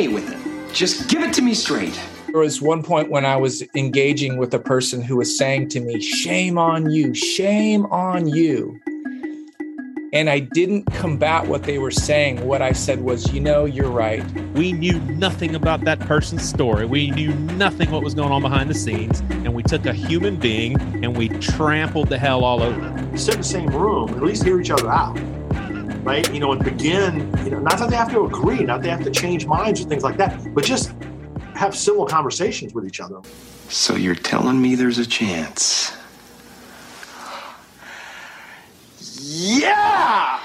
me with it. Just give it to me straight. There was one point when I was engaging with a person who was saying to me, Shame on you, shame on you. And I didn't combat what they were saying. What I said was, You know, you're right. We knew nothing about that person's story. We knew nothing what was going on behind the scenes. And we took a human being and we trampled the hell all over them. Sit in the same room, at least hear each other out right? You know, and begin, you know, not that they have to agree, not they have to change minds or things like that, but just have civil conversations with each other. So you're telling me there's a chance? Yeah!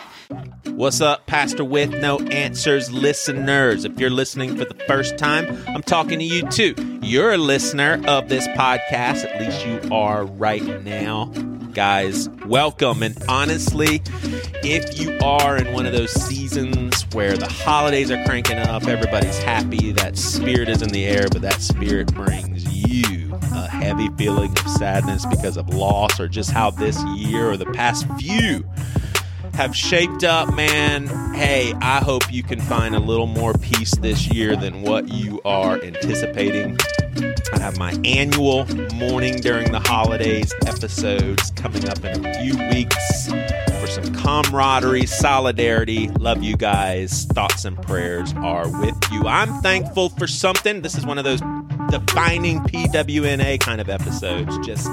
What's up, Pastor with No Answers listeners? If you're listening for the first time, I'm talking to you too. You're a listener of this podcast, at least you are right now guys. Welcome. And honestly, if you are in one of those seasons where the holidays are cranking up, everybody's happy, that spirit is in the air, but that spirit brings you a heavy feeling of sadness because of loss or just how this year or the past few have shaped up, man. Hey, I hope you can find a little more peace this year than what you are anticipating. I have my annual mourning during the holidays episodes coming up in a few weeks for some camaraderie, solidarity. Love you guys. Thoughts and prayers are with you. I'm thankful for something. This is one of those defining PWNA kind of episodes. Just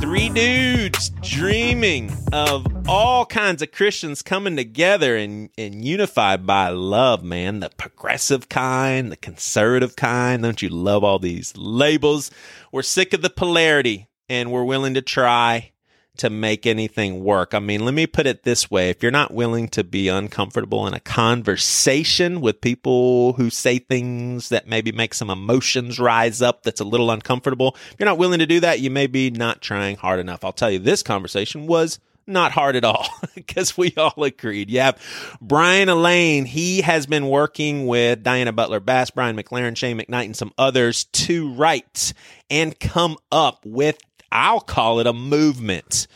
three dudes dreaming of all kinds of Christians coming together and, and unified by love, man. The progressive kind, the conservative kind. Don't you love all these labels? We're sick of the polarity and we're willing to try to make anything work. I mean, let me put it this way. If you're not willing to be uncomfortable in a conversation with people who say things that maybe make some emotions rise up that's a little uncomfortable, if you're not willing to do that, you may be not trying hard enough. I'll tell you, this conversation was not hard at all because we all agreed. Have Brian Allain. He has been working with Diana Butler Bass, Brian McLaren, Shane McKnight, and some others to write and come up with I'll call it a movement.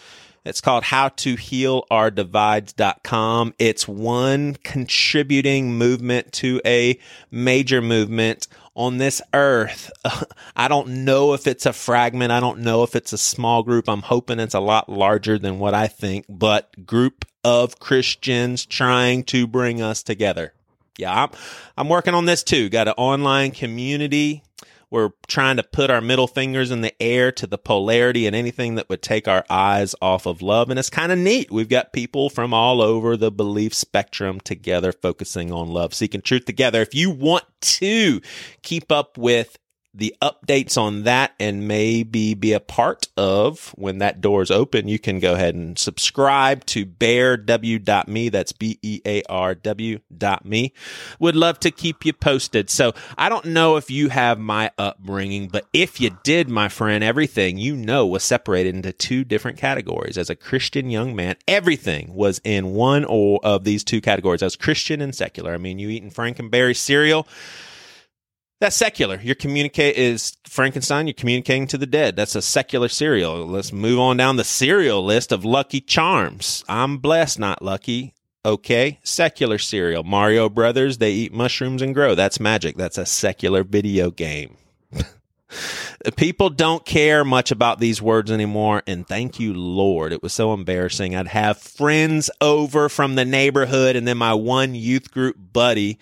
It's called how to heal our divides.com. It's one contributing movement to a major movement on this earth. I don't know if it's a fragment. I don't know if it's a small group. I'm hoping it's a lot larger than what I think, but group of Christians trying to bring us together. Yeah, I'm, I'm working on this too. Got an online community we're trying to put our middle fingers in the air to the polarity and anything that would take our eyes off of love. And it's kind of neat. We've got people from all over the belief spectrum together, focusing on love, seeking truth together. If you want to keep up with the updates on that and maybe be a part of when that door is open, you can go ahead and subscribe to bearw.me. That's B E A R W dot me. Would love to keep you posted. So I don't know if you have my upbringing, but if you did, my friend, everything you know was separated into two different categories. As a Christian young man, everything was in one or of these two categories. As Christian and secular. I mean, you eating Frankenberry cereal that's secular. Your communicate is Frankenstein. You're communicating to the dead. That's a secular cereal. Let's move on down the cereal list of Lucky Charms. I'm blessed, not lucky. Okay, secular cereal. Mario Brothers. They eat mushrooms and grow. That's magic. That's a secular video game. People don't care much about these words anymore. And thank you, Lord. It was so embarrassing. I'd have friends over from the neighborhood and then my one youth group buddy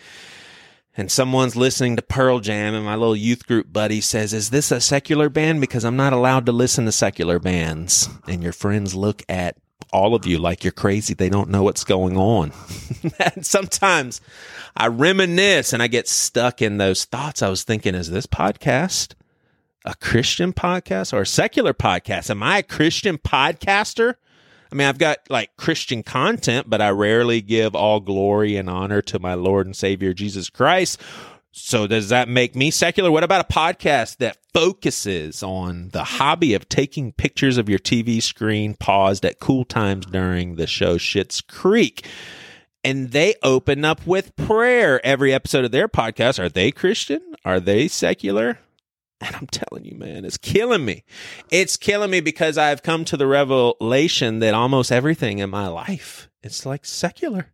and someone's listening to Pearl Jam and my little youth group buddy says, is this a secular band? Because I'm not allowed to listen to secular bands. And your friends look at all of you like you're crazy. They don't know what's going on. and sometimes I reminisce and I get stuck in those thoughts. I was thinking, is this podcast a Christian podcast or a secular podcast? Am I a Christian podcaster? I mean, I've got like Christian content, but I rarely give all glory and honor to my Lord and Savior Jesus Christ. So does that make me secular? What about a podcast that focuses on the hobby of taking pictures of your TV screen paused at cool times during the show Schitt's Creek? And they open up with prayer every episode of their podcast. Are they Christian? Are they secular? And I'm telling you, man, it's killing me. It's killing me because I've come to the revelation that almost everything in my life, it's like secular.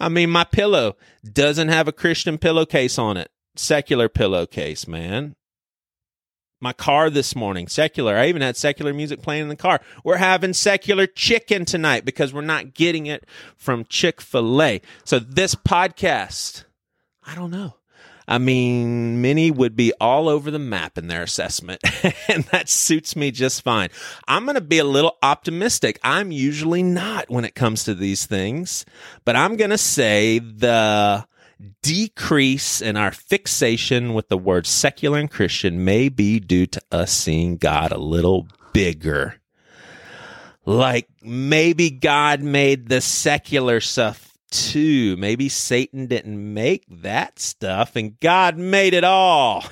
I mean, my pillow doesn't have a Christian pillowcase on it. secular pillowcase, man. My car this morning, secular. I even had secular music playing in the car. We're having secular chicken tonight because we're not getting it from Chick fil A. So, this podcast, I don't know. I mean, many would be all over the map in their assessment, and that suits me just fine. I'm going to be a little optimistic. I'm usually not when it comes to these things, but I'm going to say the decrease in our fixation with the word secular and Christian may be due to us seeing God a little bigger. Like maybe God made the secular stuff too. Maybe Satan didn't make that stuff and God made it all.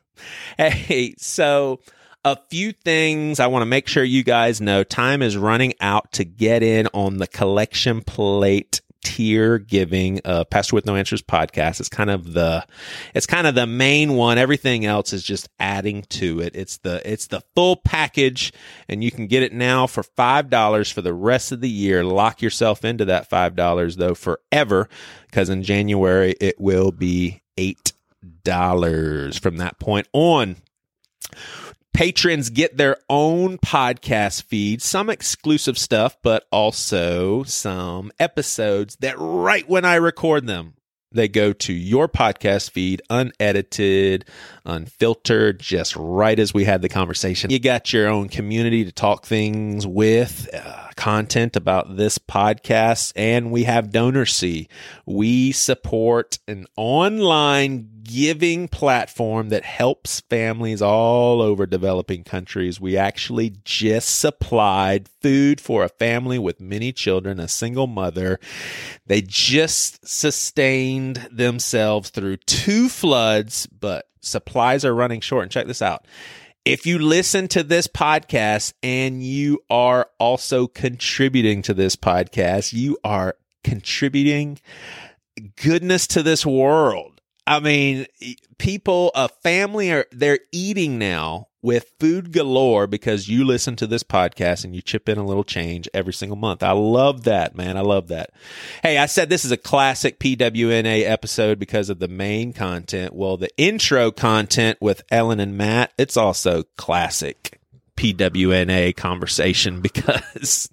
hey, so a few things I want to make sure you guys know. Time is running out to get in on the collection plate tier giving uh pastor with no answers podcast. It's kind of the it's kind of the main one. Everything else is just adding to it. It's the it's the full package and you can get it now for five dollars for the rest of the year. Lock yourself into that five dollars though forever because in january it will be eight dollars from that point on patrons get their own podcast feed, some exclusive stuff, but also some episodes that right when I record them, they go to your podcast feed, unedited, unfiltered, just right as we had the conversation. You got your own community to talk things with, uh, content about this podcast, and we have DonorSee. We support an online giving platform that helps families all over developing countries. We actually just supplied food for a family with many children, a single mother. They just sustained themselves through two floods, but supplies are running short. And check this out. If you listen to this podcast and you are also contributing to this podcast, you are contributing goodness to this world I mean, people, a family are they're eating now with food galore because you listen to this podcast and you chip in a little change every single month. I love that, man. I love that. Hey, I said this is a classic PWNA episode because of the main content. Well, the intro content with Ellen and Matt, it's also classic PWNA conversation because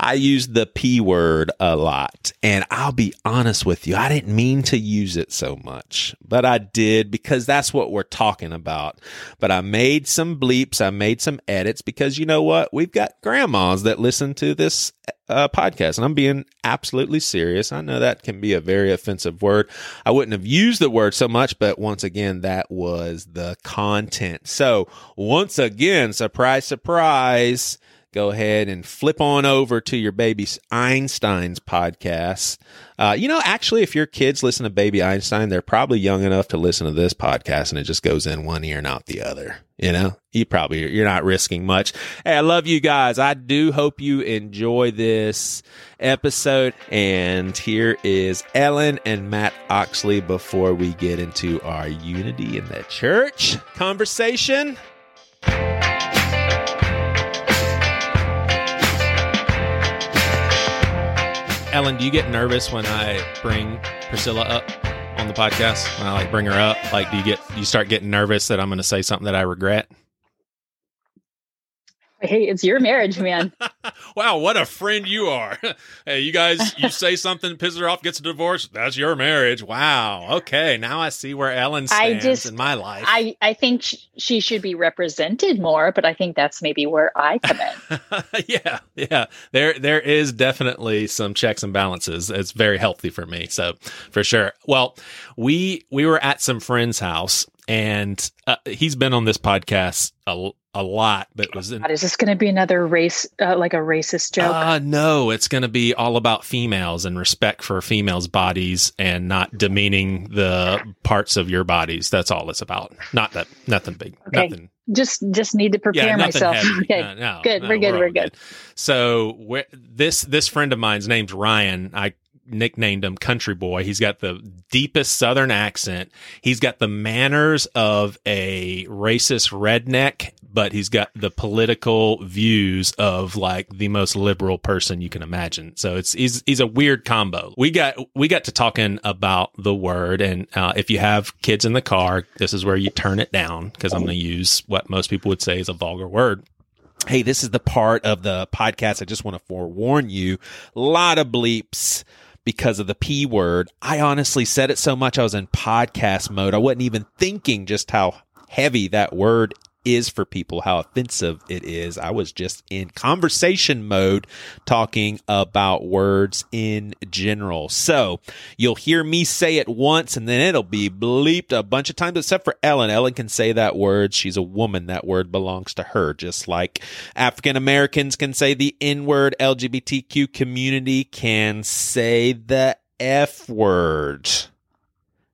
I use the P word a lot. And I'll be honest with you, I didn't mean to use it so much, but I did because that's what we're talking about. But I made some bleeps, I made some edits because you know what? We've got grandmas that listen to this uh, podcast, and I'm being absolutely serious. I know that can be a very offensive word. I wouldn't have used the word so much, but once again, that was the content. So once again, surprise, surprise go ahead and flip on over to your baby Einstein's podcast. Uh, you know, actually, if your kids listen to Baby Einstein, they're probably young enough to listen to this podcast, and it just goes in one ear and out the other. You know, you probably you're not risking much. Hey, I love you guys. I do hope you enjoy this episode. And here is Ellen and Matt Oxley before we get into our unity in the church conversation. Ellen, do you get nervous when I bring Priscilla up on the podcast? When I like bring her up, like do you get you start getting nervous that I'm going to say something that I regret? Hey, it's your marriage, man. wow, what a friend you are. hey, you guys, you say something, pisses her off, gets a divorce. That's your marriage. Wow. Okay, now I see where Ellen stands I just, in my life. I, I think she should be represented more, but I think that's maybe where I come in. yeah, yeah. There, there is definitely some checks and balances. It's very healthy for me. So, for sure. Well, we we were at some friend's house and uh, he's been on this podcast a, a lot, but was in, God, is this going to be another race, uh, like a racist joke? Uh, no, it's going to be all about females and respect for females' bodies and not demeaning the parts of your bodies. That's all it's about. Not that nothing big. Okay. Nothing. Just just need to prepare yeah, myself. Heavy. okay, no, no, good. No, we're good. We're, we're good. good. So this this friend of mine's name's Ryan. I nicknamed him Country Boy. He's got the deepest Southern accent. He's got the manners of a racist redneck, but he's got the political views of like the most liberal person you can imagine. So it's he's he's a weird combo. We got we got to talking about the word, and uh, if you have kids in the car, this is where you turn it down because I'm going to use what most people would say is a vulgar word. Hey, this is the part of the podcast I just want to forewarn you. A lot of bleeps because of the P word. I honestly said it so much I was in podcast mode. I wasn't even thinking just how heavy that word is for people, how offensive it is. I was just in conversation mode talking about words in general. So you'll hear me say it once and then it'll be bleeped a bunch of times, except for Ellen. Ellen can say that word. She's a woman. That word belongs to her, just like African Americans can say the N word. LGBTQ community can say the F word.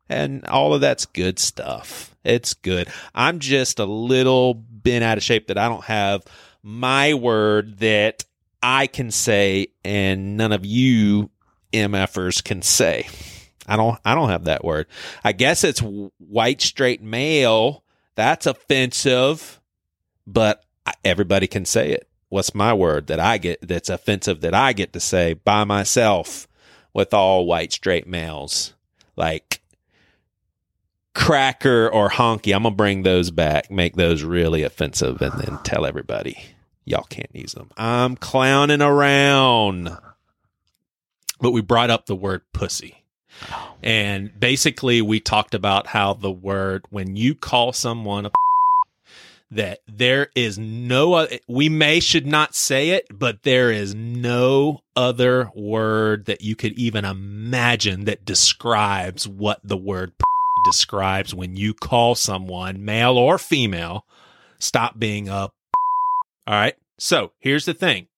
And all of that's good stuff. It's good. I'm just a little bent out of shape that I don't have my word that I can say and none of you MFers can say. I don't I don't have that word. I guess it's white straight male. That's offensive, but everybody can say it. What's my word that I get that's offensive that I get to say by myself with all white straight males? Like cracker or honky. I'm gonna bring those back, make those really offensive, and then tell everybody y'all can't use them. I'm clowning around. But we brought up the word pussy. And basically we talked about how the word when you call someone a that there is no we may should not say it but there is no other word that you could even imagine that describes what the word describes when you call someone, male or female, stop being a. All right. So here's the thing.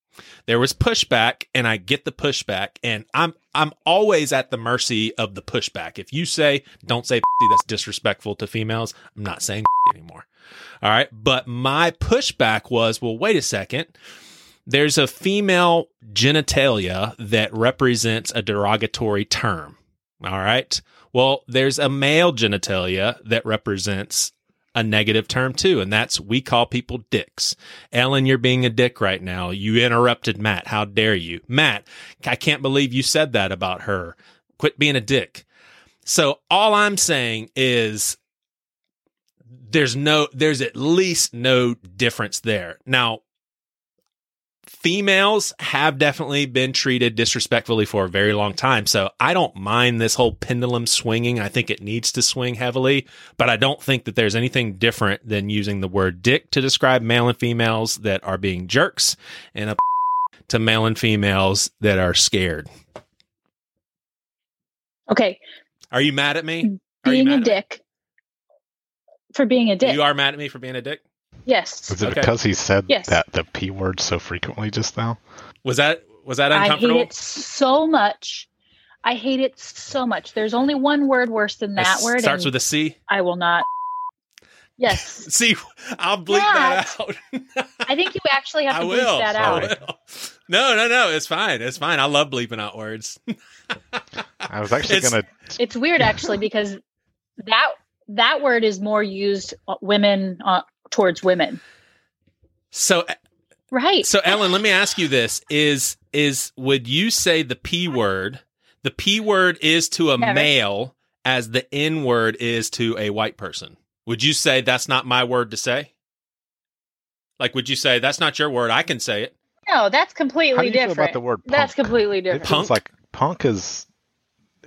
There was pushback and I get the pushback and I'm I'm always at the mercy of the pushback. If you say don't say that's disrespectful to females, I'm not saying anymore. All right? But my pushback was, well wait a second. There's a female genitalia that represents a derogatory term. All right? Well, there's a male genitalia that represents a negative term too, and that's we call people dicks. Ellen, you're being a dick right now. You interrupted Matt. How dare you? Matt, I can't believe you said that about her. Quit being a dick. So all I'm saying is there's no there's at least no difference there. Now, females have definitely been treated disrespectfully for a very long time. So I don't mind this whole pendulum swinging. I think it needs to swing heavily, but I don't think that there's anything different than using the word dick to describe male and females that are being jerks and a to male and females that are scared. Okay. Are you mad at me? Being a dick. For being a dick. You are mad at me for being a dick? Yes. Is it Okay. because he said Yes. that the p word so frequently just now? Was that was that uncomfortable? I hate uncomfortable? it so much. I hate it so much. There's only one word worse than that word. It word. starts with a C. I will not. Yes. See, I'll bleep that out. I think you actually have I to will. bleep that I out. will. No, no, no. It's fine. It's fine. I love bleeping out words. I was actually It's- gonna. It's weird actually because that that word is more used uh, women uh, towards women. So, Right. so Ellen, let me ask you this: is is would you say the p word? The p word is to a Never. male as the n word is to a white person. Would you say that's not my word to say? Like, would you say that's not your word? I can say it. no, that's How do completely you feel different. about the word? That's completely different. feels Punk? like punk is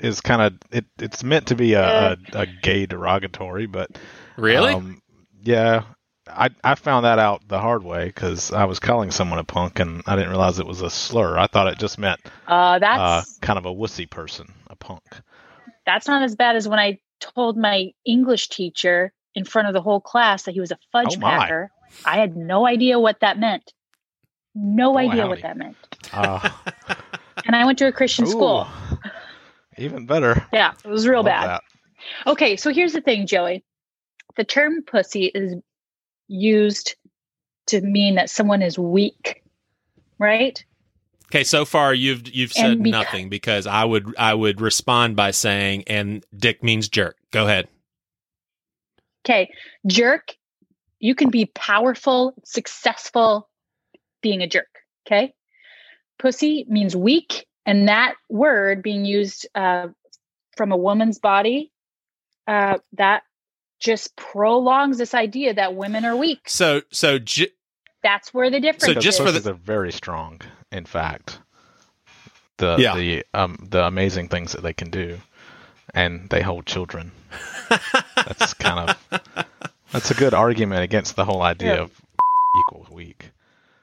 is kind of it. It's meant to be a, a, a gay derogatory, but Really? um, yeah. I I found that out the hard way because I was calling someone a punk and I didn't realize it was a slur. I thought it just meant Uh, uh, kind of a wussy person, a punk. that's not as bad as when I told my English teacher in front of the whole class that he was a fudge Oh, packer. I had no idea what that meant. No Oh, idea howdy. what that meant. Uh, And I went to a Christian ooh, school. Even better. Yeah, it was real bad. that. Okay, so here's the thing, Joey. The term pussy is used to mean that someone is weak, right? Okay, so far you've you've said And beca- nothing because I would I would respond by saying and dick means jerk. Go ahead. Okay, jerk. You can be powerful, successful, being a jerk. Okay, pussy means weak, and that word being used uh, from a woman's body, uh, that just prolongs this idea that women are weak. So so j- That's where the difference So just is. for Pussies the- are very strong. In fact, the Yeah. the um the amazing things that they can do, and they hold children. That's kind of that's a good argument against the whole idea Yeah. of equals weak.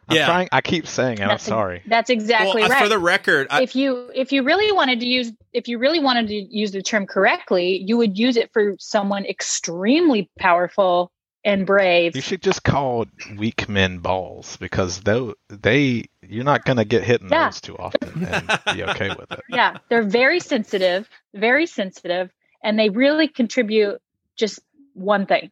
I'm Yeah. trying. I keep saying it. I'm That's ex- sorry. That's exactly well, right. for the record, I, if you if you really wanted to use if you really wanted to use the term correctly, you would use it for someone extremely powerful and brave. You should just call weak men balls because though they you're not going to get hit in the Yeah. nose too often and be okay with it. yeah, they're very sensitive, very sensitive, and they really contribute just one thing.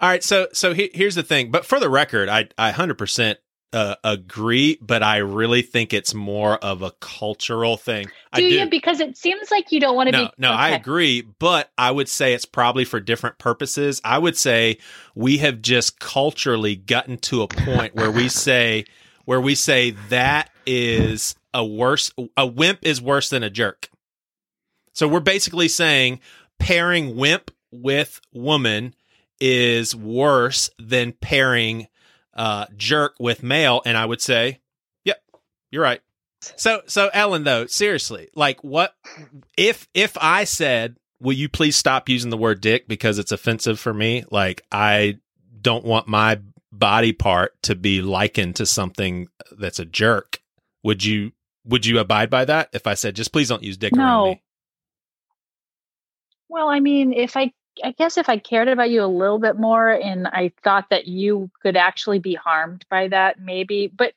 All right, so so he, here's the thing. But for the record, I I hundred percent uh, agree, but I really think it's more of a cultural thing. I Do do. you? Because it seems like you don't want to no, be. no, I agree, but I would say it's probably for different purposes. I would say we have just culturally gotten to a point where we say where we say that is a worse a wimp is worse than a jerk. So we're basically saying pairing wimp with woman is worse than pairing uh, jerk with male, and I would say, yep, you're right. So, so Ellen, though, seriously, like, what if if I said, "Will you please stop using the word dick because it's offensive for me"? Like, I don't want my body part to be likened to something that's a jerk. Would you would you abide by that if I said, "Just please don't use dick around me"? Well, I mean, if I, I guess if I cared about you a little bit more and I thought that you could actually be harmed by that, maybe. But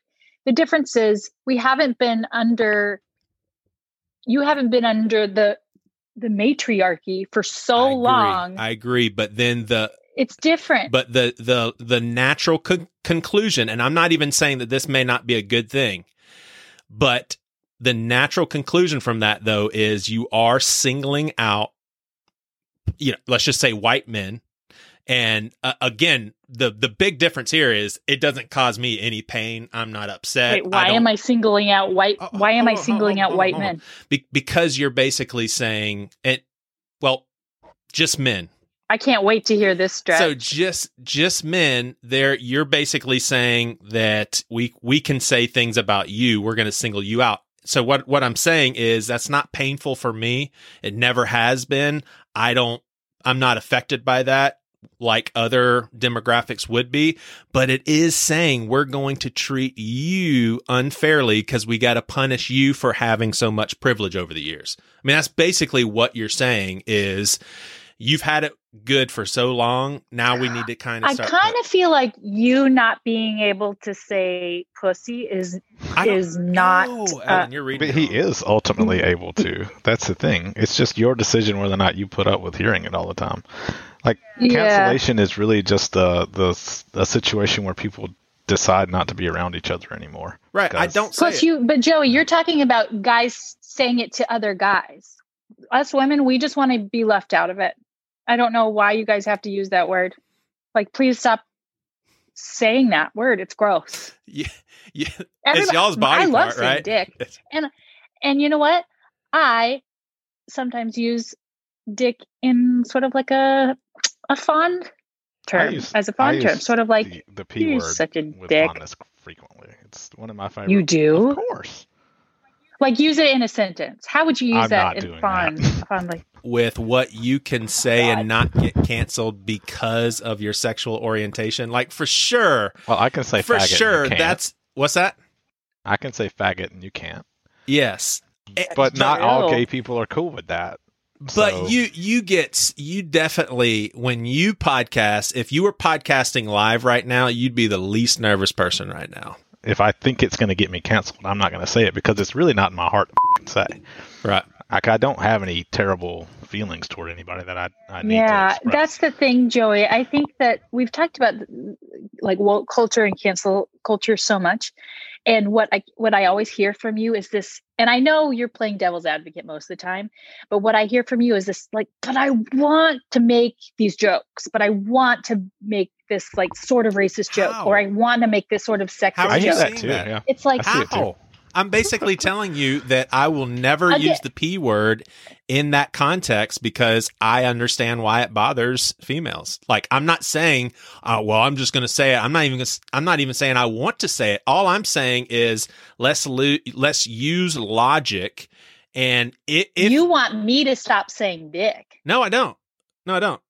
the difference is we haven't been under, you haven't been under the, the matriarchy for so I long. I agree, but then the it's different. but the the the natural con- conclusion and i'm not even saying that this may not be a good thing but the natural conclusion from that though is you are singling out you know let's just say white men and uh, again the the big difference here is it doesn't cause me any pain i'm not upset Wait, why don't- am I singling out white? Oh, why am I singling out white men? Be- because you're basically saying it well just men I can't wait to hear this stretch. So just just men, there you're basically saying that we we can say things about you. We're going to single you out. So what what I'm saying is that's not painful for me. It never has been. I don't I'm not affected by that like other demographics would be, but it is saying we're going to treat you unfairly because we got to punish you for having so much privilege over the years. I mean, that's basically what you're saying is you've had it good for so long. Now we need to kind of I kind of feel like you not being able to say pussy is I don't is not. know, uh, Ellen, you're reading. But he is ultimately able to. That's the thing. It's just your decision whether or not you put up with hearing it all the time. Like Yeah. cancellation is really just the the a situation where people decide not to be around each other anymore. right. I don't say Plus, it. you, but Joey, you're talking about guys saying it to other guys. Us women, we just want to be left out of it. I don't know why you guys have to use that word. Like, please stop saying that word. It's gross. Yeah, yeah. It's y'all's body I love part, saying right? dick. It's- And you know what? I sometimes use dick in sort of like a a fond term, use- as a fond term, sort of like the, the p you're word such a with dick. fondness frequently. It's one of my favorite. You do? of course. Like use it in a sentence. How would you use I'm that not in doing fond, that. fondly? With what you can say and not get canceled because of your sexual orientation, like for sure, Well, I can say for faggot and you sure, can't. that's what's that? I can say faggot and you can't. Yes, But not all gay people are cool with that. But So- you you get you definitely when you podcast, if you were podcasting live right now, you'd be the least nervous person right now. If I think it's going to get me canceled, I'm not going to say it because it's really not in my heart to say. Right. Like I don't have any terrible feelings toward anybody that I, I need yeah to that's the thing joey i think that we've talked about like woke culture and cancel culture so much and what i what i always hear from you is this and i know you're playing devil's advocate most of the time but what i hear from you is this like but i want to make these jokes but i want to make this like sort of racist joke How? or i want to make this sort of sexist How are I you hear joke that too. Yeah. it's like How? It too. I'm basically telling you that I will never Okay. use the P word in that context because I understand why it bothers females. Like I'm not saying, uh, well, I'm just going to say it. I'm not even. Gonna, I'm not even saying I want to say it. All I'm saying is let's lo- let's use logic. And i- if you want me to stop saying dick no, I don't. No, I don't.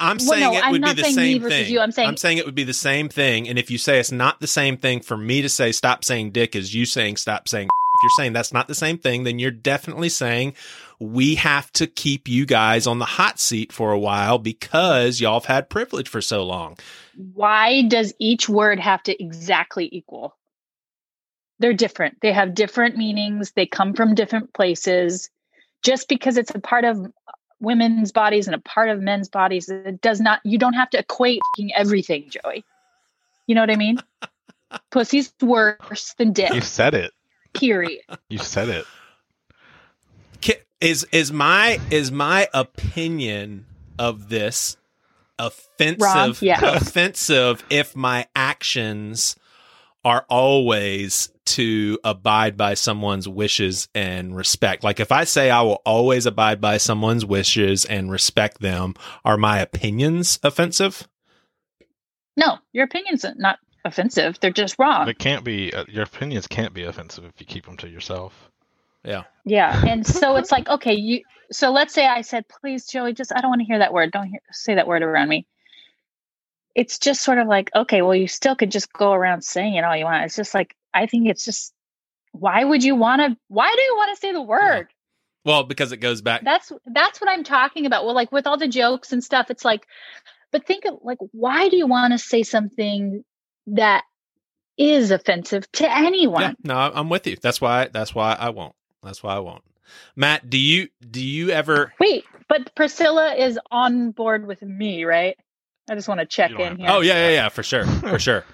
I'm Well, saying no, it I'm would be the saying me same thing. you. I'm saying- it would be the same thing. And if you say it's not the same thing for me to say stop saying dick as you saying stop saying if you're saying that's not the same thing, then you're definitely saying we have to keep you guys on the hot seat for a while because y'all have had privilege for so long. why does each word have to exactly equal? They're different. They have different meanings. They come from different places. Just because it's a part of women's bodies and a part of men's bodies, it does not, you don't have to equate f***ing everything, Joey. You know what I mean? Pussy's worse than dick. You said it. period. You said it. Is Is is my is my opinion of this offensive Wrong, yes. offensive if my actions are always to abide by someone's wishes and respect. Like if I say I will always abide by someone's wishes and respect them, are my opinions offensive? No, your opinion's not offensive. They're just wrong. It can't be. Uh, your opinions can't be offensive if you keep them to yourself. Yeah. Yeah. And so it's like, okay, you so let's say I said, please, Joey, just I don't want to hear that word. Don't hear, say that word around me. It's just sort of like, okay, well, you still could just go around saying it all you want. It's just like, I think it's just why would you want to why do you want to say the word? Well, because it goes back That's that's what I'm talking about. Well, like with all the jokes and stuff, it's like, but think of like, why do you want to say something that is offensive to anyone? Yeah, no, I'm with you. That's why that's why I won't. That's why I won't. Matt, do you do you ever Wait, but Priscilla is on board with me, right? I just want to check in here. Oh yeah, yeah, yeah, for sure. For sure.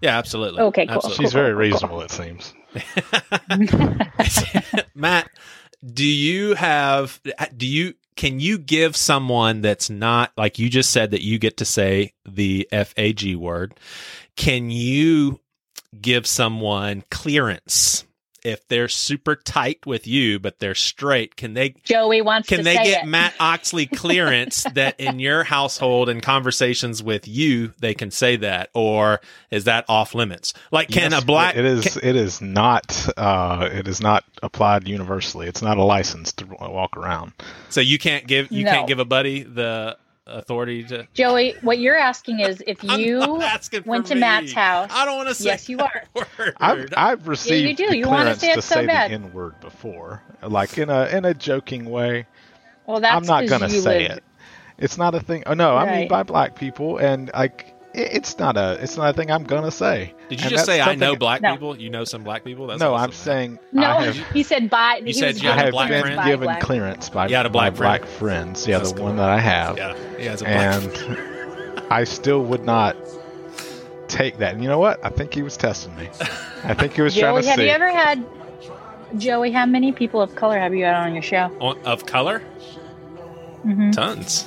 Yeah, absolutely. Okay, cool. Absolutely. She's very reasonable, it seems. Matt, do you have do you can you give someone that's not like you just said that you get to say the FAG word? Can you give someone clearance if they're super tight with you but they're straight? Can they Joey wants can to they say get it. Matt Oxley clearance that in your household and conversations with you they can say that, or is that off limits? Like, can Yes, a black? It is. can- it is not. Uh, it is not applied universally. It's not a license to walk around. so you can't give you No. can't give a buddy the authority to. Joey, what you're asking is if you not asking for went to me. Matt's house. I don't want to say. Yes, you are. word. I've I've received do. You wanna say it to so say bad. the N word before, like in a in a joking way. Well, that's I'm not gonna say live- it. It's not a thing. Oh no, I mean by black people, and like it, it's not a it's not a thing I'm gonna say. Did you And just say I know black No. people? You know some black people? That's no, awesome, I'm man. saying No, I have, he said by. he said you I had a have black been friend? given black. clearance by You had a black my friend? black friends. Yeah, That's the cool. one that I have. Yeah, he has a black. and I still would not take that. And you know what? I think he was testing me. I think he was trying Joey, to have see. you ever had Joey? How many people of color have you had on your show? On- of color, Mhm. tons.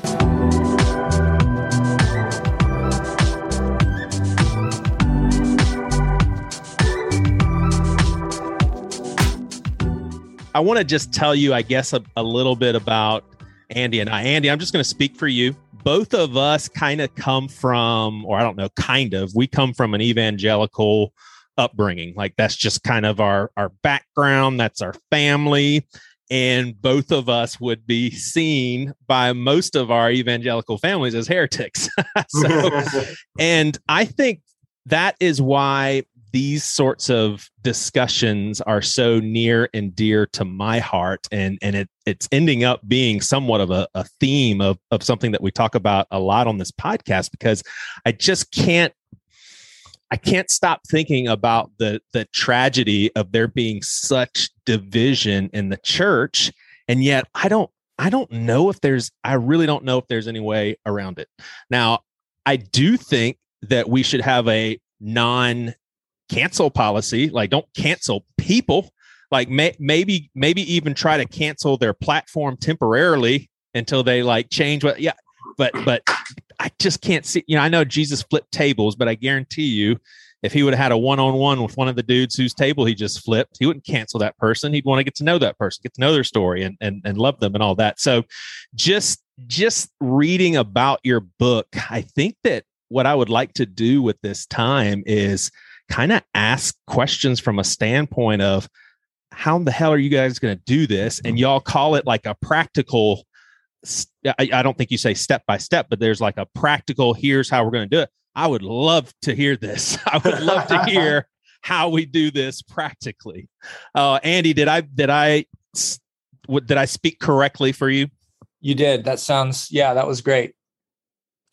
I want to just tell you, I guess, a, a little bit about Andy and I. Andy, I'm just going to speak for you. Both of us kind of come from, or I don't know, kind of, we come from an evangelical upbringing. Like that's just kind of our our background. That's our family, and both of us would be seen by most of our evangelical families as heretics. so, and I think that is why these sorts of discussions are so near and dear to my heart and and it it's ending up being somewhat of a, a theme of of something that we talk about a lot on this podcast because I just can't I can't stop thinking about the the tragedy of there being such division in the church and yet I don't I don't know if there's, I really don't know if there's any way around it. Now, I do think that we should have a non cancel policy. Like, don't cancel people. Like, may, maybe, maybe even try to cancel their platform temporarily until they like change what, yeah. But, but I just can't see, you know, I know Jesus flipped tables, but I guarantee you, if he would have had a one-on-one with one of the dudes whose table he just flipped, he wouldn't cancel that person. He'd want to get to know that person, get to know their story and and, and love them and all that. So just just reading about your book, I think that what I would like to do with this time is kind of ask questions from a standpoint of how the hell are you guys going to do this? And y'all call it like a practical I, I, don't think you say step by step, but there's like a practical, here's how we're going to do it. I would love to hear this. I would love to hear how we do this practically. Uh, Andy, did I did I did I speak correctly for you? You did. That sounds yeah, that was great.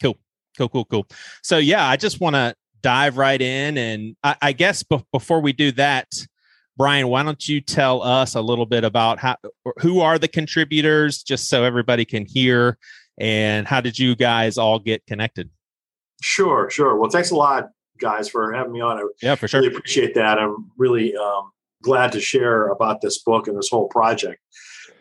Cool, cool, cool, cool. So yeah, I just want to dive right in, and I, I guess b- before we do that, Brian, why don't you tell us a little bit about how who are the contributors, just so everybody can hear, and how did you guys all get connected? Sure, sure. Well, thanks a lot, guys, for having me on. I yeah, for sure. Really appreciate that. I'm really um, glad to share about this book and this whole project.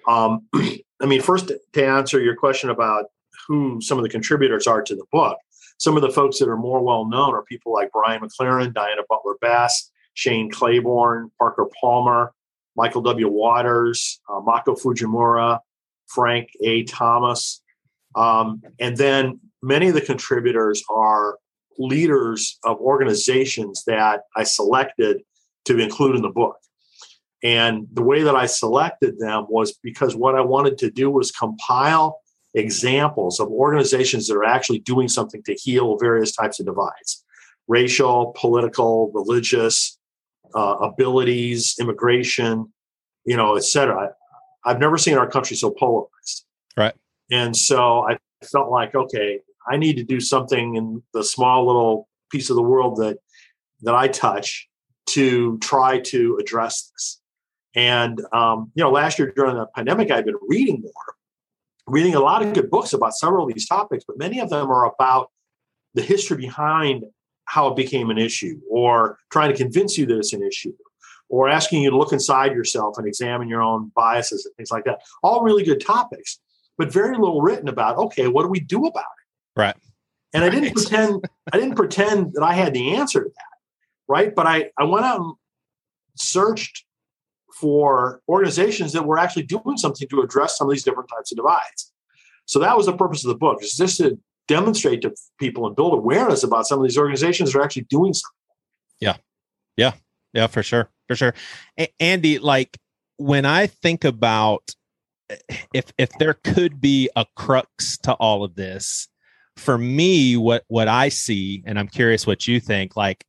Um, I mean, first to answer your question about who some of the contributors are to the book, some of the folks that are more well known are people like Brian McLaren, Diana Butler Bass, Shane Claiborne, Parker Palmer, Michael W. Waters, uh, Mako Fujimura, Frank A. Thomas. Um, and then many of the contributors are leaders of organizations that I selected to include in the book. And the way that I selected them was because what I wanted to do was compile examples of organizations that are actually doing something to heal various types of divides racial, political, religious, uh, abilities, immigration, you know, et cetera. I've never seen our country so polarized. Right. And so I felt like, okay, I need to do something in the small little piece of the world that that I touch to try to address this. And um, you know, last year during the pandemic, I've been reading more, reading a lot of good books about several of these topics, but many of them are about the history behind how it became an issue, or trying to convince you that it's an issue, or asking you to look inside yourself and examine your own biases and things like that. All really good topics, but very little written about. Okay, what do we do about it? Right. And I didn't pretend I didn't pretend that I had the answer to that. Right. But I, I went out and searched for organizations that were actually doing something to address some of these different types of divides. So that was the purpose of the book, is just to demonstrate to people and build awareness about some of these organizations that are actually doing something. Yeah. Yeah. Yeah, for sure. For sure. A- Andy, like when I think about if if there could be a crux to all of this, for me, what what I see, and I'm curious what you think, like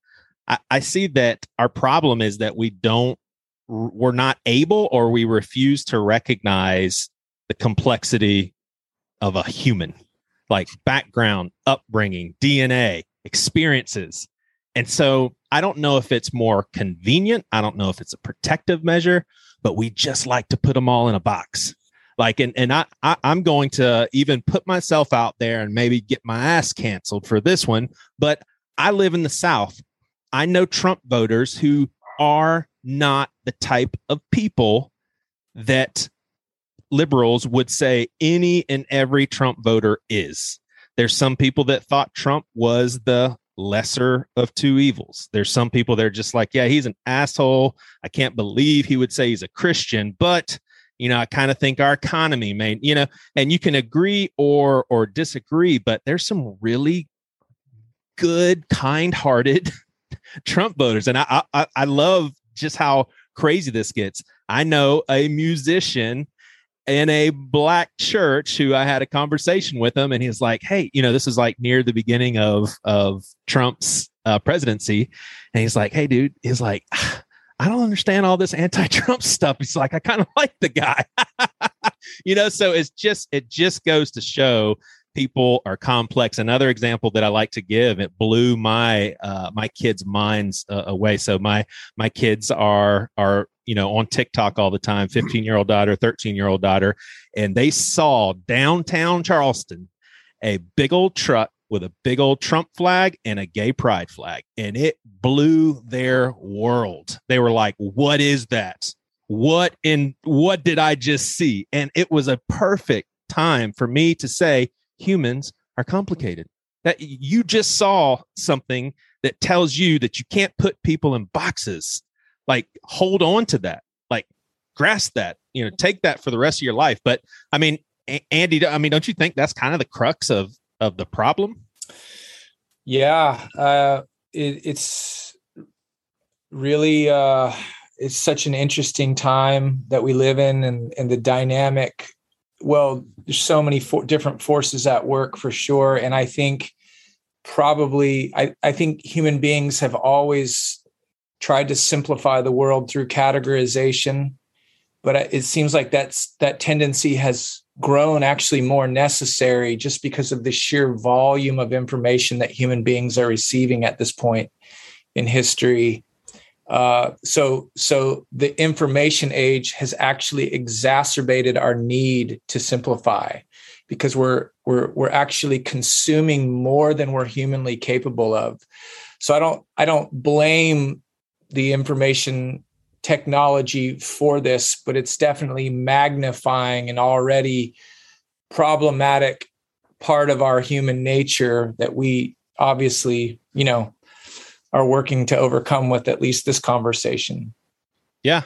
I, I see that our problem is that we don't we're not able or we refuse to recognize the complexity of a human. Like background upbringing dna experiences. And so i don't know if it's more convenient i don't know if it's a protective measure but we just like to put them all in a box. Like and and I, I i'm going to even put myself out there and maybe get my ass canceled for this one but i live in the south. I know trump voters who are not the type of people that liberals would say any and every trump voter is there's some people that thought trump was the lesser of two evils. There's some people that are just like, yeah, he's an asshole. I can't believe he would say he's a Christian, but you know i kind of think our economy may you know and you can agree or or disagree but there's some really good kind-hearted trump voters and I, I i love just how crazy this gets i know a musician in a black church who I had a conversation with him, and he's like, "Hey, you know, this is like near the beginning of of Trump's uh, presidency," and he's like, "Hey, dude," he's like, I don't understand all this anti-Trump stuff. He's like, I kind of like the guy. you know, so it's just it just goes to show people are complex. Another example that I like to give, it blew my uh, my kids' minds uh, away. So my my kids are are you know, on TikTok all the time, 15 year old daughter, 13 year old daughter, and they saw downtown Charleston a big old truck with a big old Trump flag and a gay pride flag. And it blew their world. They were like, what is that? What in what did I just see? And it was a perfect time for me to say humans are complicated. That you just saw something that tells you that you can't put people in boxes. Like hold on to that. Like grasp that. You know, take that for the rest of your life. But I mean, Andy, I mean, don't you think that's kind of the crux of of the problem? Yeah, uh, it, it's really uh, it's such an interesting time that we live in, and and the dynamic. Well, there's so many for- different forces at work for sure, and I think probably I, I think human beings have always tried to simplify the world through categorization but it seems like that's that tendency has grown actually more necessary just because of the sheer volume of information that human beings are receiving at this point in history. Uh, so, so the information age has actually exacerbated our need to simplify because we're we're we're actually consuming more than we're humanly capable of. So I don't I don't blame the information technology for this, but it's definitely magnifying an already problematic part of our human nature that we obviously, you know, are working to overcome with at least this conversation. Yeah.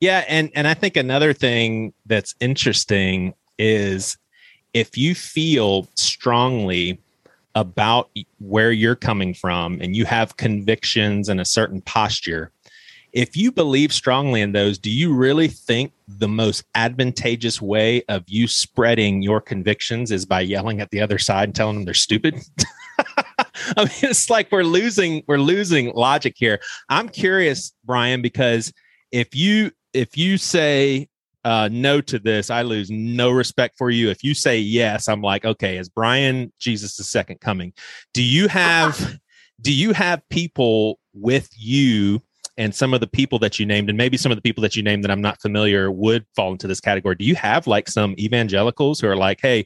Yeah, and and I think another thing that's interesting is if you feel strongly about where you're coming from and you have convictions and a certain posture, if you believe strongly in those, do you really think the most advantageous way of you spreading your convictions is by yelling at the other side and telling them they're stupid? I mean, it's like we're losing we're losing logic here. I'm curious, Brian, because if you if you say uh, no to this, I lose no respect for you. If you say yes, I'm like, okay, is Brian Jesus the second coming? Do you have do you have people with you and some of the people that you named and maybe some of the people that you named that i'm not familiar would fall into this category do you have like some evangelicals who are like hey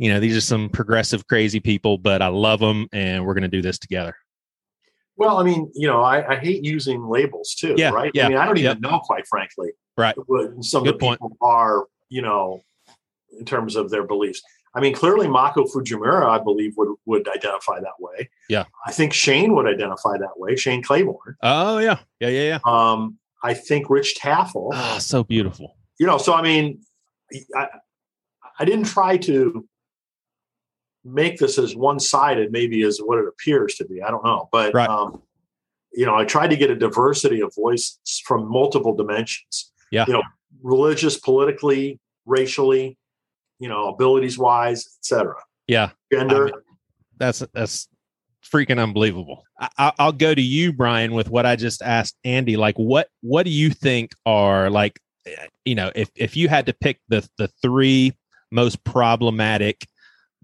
you know these are some progressive crazy people but i love them and we're going to do this together well i mean you know i, I hate using labels too yeah, right yeah, i mean i don't even yeah. know quite frankly right what some Good of the point. people are you know in terms of their beliefs I mean, clearly Mako Fujimura, I believe, would would identify that way. Yeah. I think Shane would identify that way. Shane Claiborne. oh yeah yeah yeah yeah Um, I think Rich Tafel. oh so beautiful You know, so I mean, I, I didn't try to make this as one sided, maybe as what it appears to be. I don't know, but Right. um, you know, I tried to get a diversity of voices from multiple dimensions. Yeah. You know, religious, politically, racially, you know, abilities wise, etc. yeah Gender. I mean, that's that's freaking unbelievable. I, I- I'll go to you, Brian, with what I just asked Andy. Like, what what do you think are like, eh, you know, if if you had to pick the the three most problematic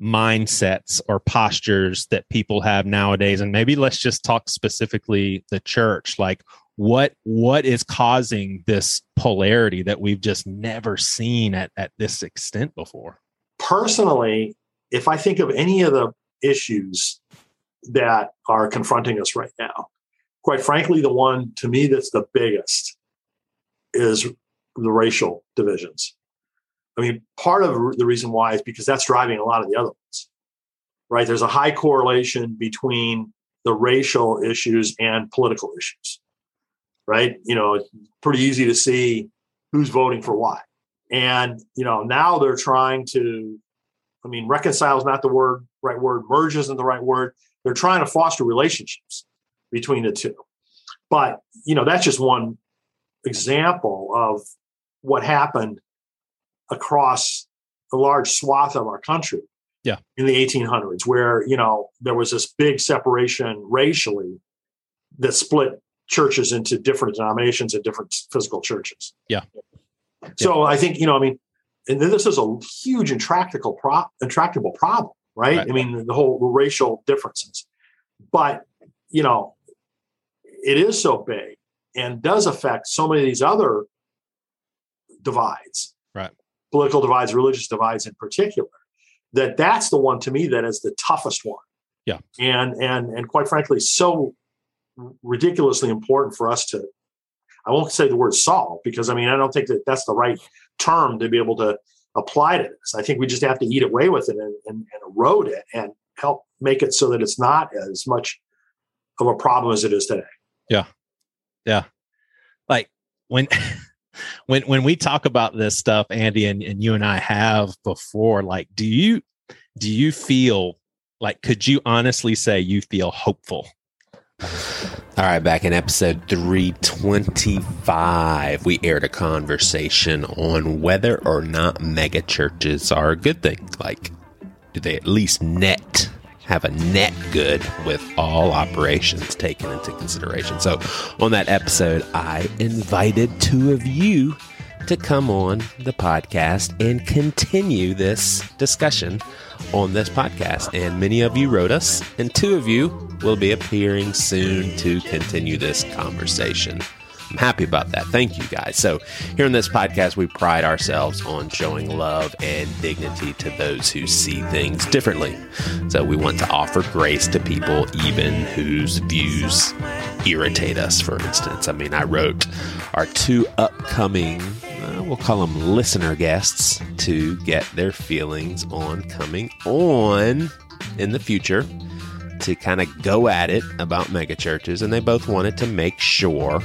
mindsets or postures that people have nowadays, and maybe let's just talk specifically the church, like. What what is causing this polarity that we've just never seen at, at this extent before? personally, if I think of any of the issues that are confronting us right now, quite frankly, the one to me that's the biggest is the racial divisions. I mean, part of the reason why is because that's driving a lot of the other ones, right? There's a high correlation between the racial issues and political issues, right? You know, it's pretty easy to see who's voting for what. And, you know, now they're trying to, I mean, reconcile is not the word, right word, merge isn't the right word. They're trying to foster relationships between the two. But, you know, that's just one example of what happened across a large swath of our country. Yeah. In the 1800s, where, you know, there was this big separation racially that split churches into different denominations and different physical churches. Yeah. So I think, you know, I mean, and this is a huge intractable pro- intractable problem, right? Right. I mean, the whole racial differences. But, you know, it is so big and does affect so many of these other divides. Political divides, religious divides in particular. That that's the one to me that is the toughest one. Yeah. And and and quite frankly, so ridiculously important for us to. I won't say the word solve because I mean I don't think that that's the right term to be able to apply to this. I think we just have to eat away with it and, and, and erode it and help make it so that it's not as much of a problem as it is today. Yeah. Yeah. Like when when when we talk about this stuff andy and, and you and i have before like do you do you feel like could you honestly say you feel hopeful all right, back in episode 325, we aired a conversation on whether or not mega churches are a good thing. Like, do they at least net have a net good with all operations taken into consideration? So, on that episode, I invited two of you to come on the podcast and continue this discussion on this podcast. And many of you wrote us, and two of you will be appearing soon to continue this conversation. I'm happy about that. Thank you guys. So, here on this podcast, we pride ourselves on showing love and dignity to those who see things differently. So, we want to offer grace to people, even whose views irritate us, for instance. I mean, I wrote our two upcoming, uh, we'll call them listener guests, to get their feelings on coming on in the future to kind of go at it about megachurches, and they both wanted to make sure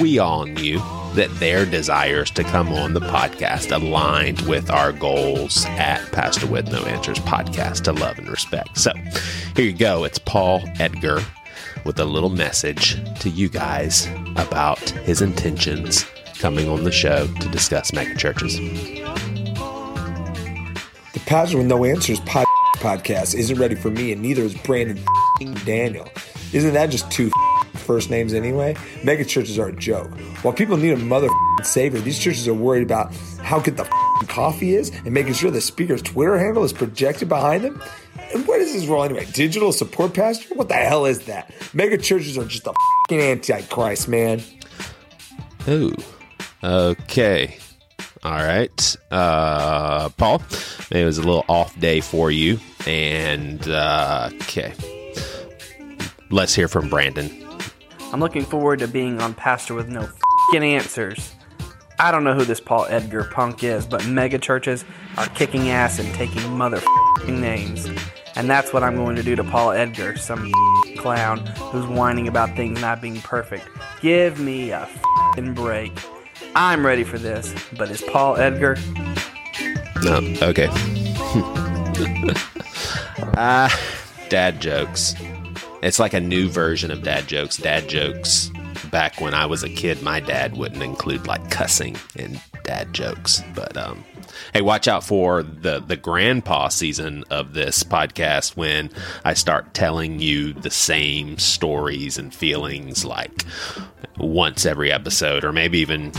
we all knew that their desires to come on the podcast aligned with our goals at Pastor with No Answers podcast to love and respect. So here you go. It's Paul Edgar with a little message to you guys about his intentions coming on the show to discuss megachurches. The Pastor with No Answers podcast isn't ready for me, and neither is Brandon Daniel. Isn't that just two first names anyway? Mega churches are a joke. While people need a mother savior, these churches are worried about how good the coffee is and making sure the speaker's Twitter handle is projected behind them. And what is this role anyway? Digital support pastor? What the hell is that? Mega churches are just a fucking antichrist, man. Ooh. Okay. All right. Uh, Paul, it was a little off day for you. And, uh, okay. Let's hear from Brandon. I'm looking forward to being on Pastor with no fing answers. I don't know who this Paul Edgar punk is, but mega churches are kicking ass and taking mother names. And that's what I'm going to do to Paul Edgar, some clown who's whining about things not being perfect. Give me a fing break. I'm ready for this, but is Paul Edgar? No. Okay. Ah, dad jokes. It's like a new version of dad jokes. Dad jokes back when I was a kid, my dad wouldn't include like cussing in dad jokes. But um hey, watch out for the the grandpa season of this podcast when I start telling you the same stories and feelings like once every episode or maybe even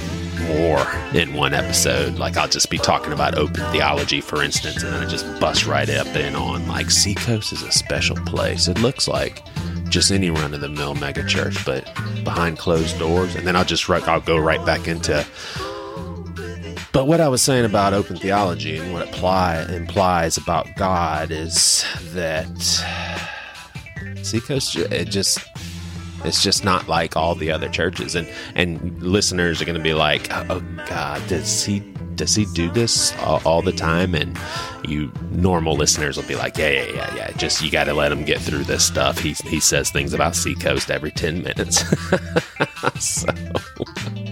more in one episode. Like I'll just be talking about open theology, for instance, and then I just bust right up in on like Seacoast is a special place. It looks like just any run of the mill mega church, but behind closed doors. And then I'll just I'll go right back into but what I was saying about open theology and what it implies about God is that Seacoast, it just it's just not like all the other churches, and and listeners are going to be like, oh God, does he does he do this all, all, the time? And you normal listeners will be like, yeah, yeah, yeah, yeah. Just you got to let him get through this stuff. He he says things about Seacoast every ten minutes. so,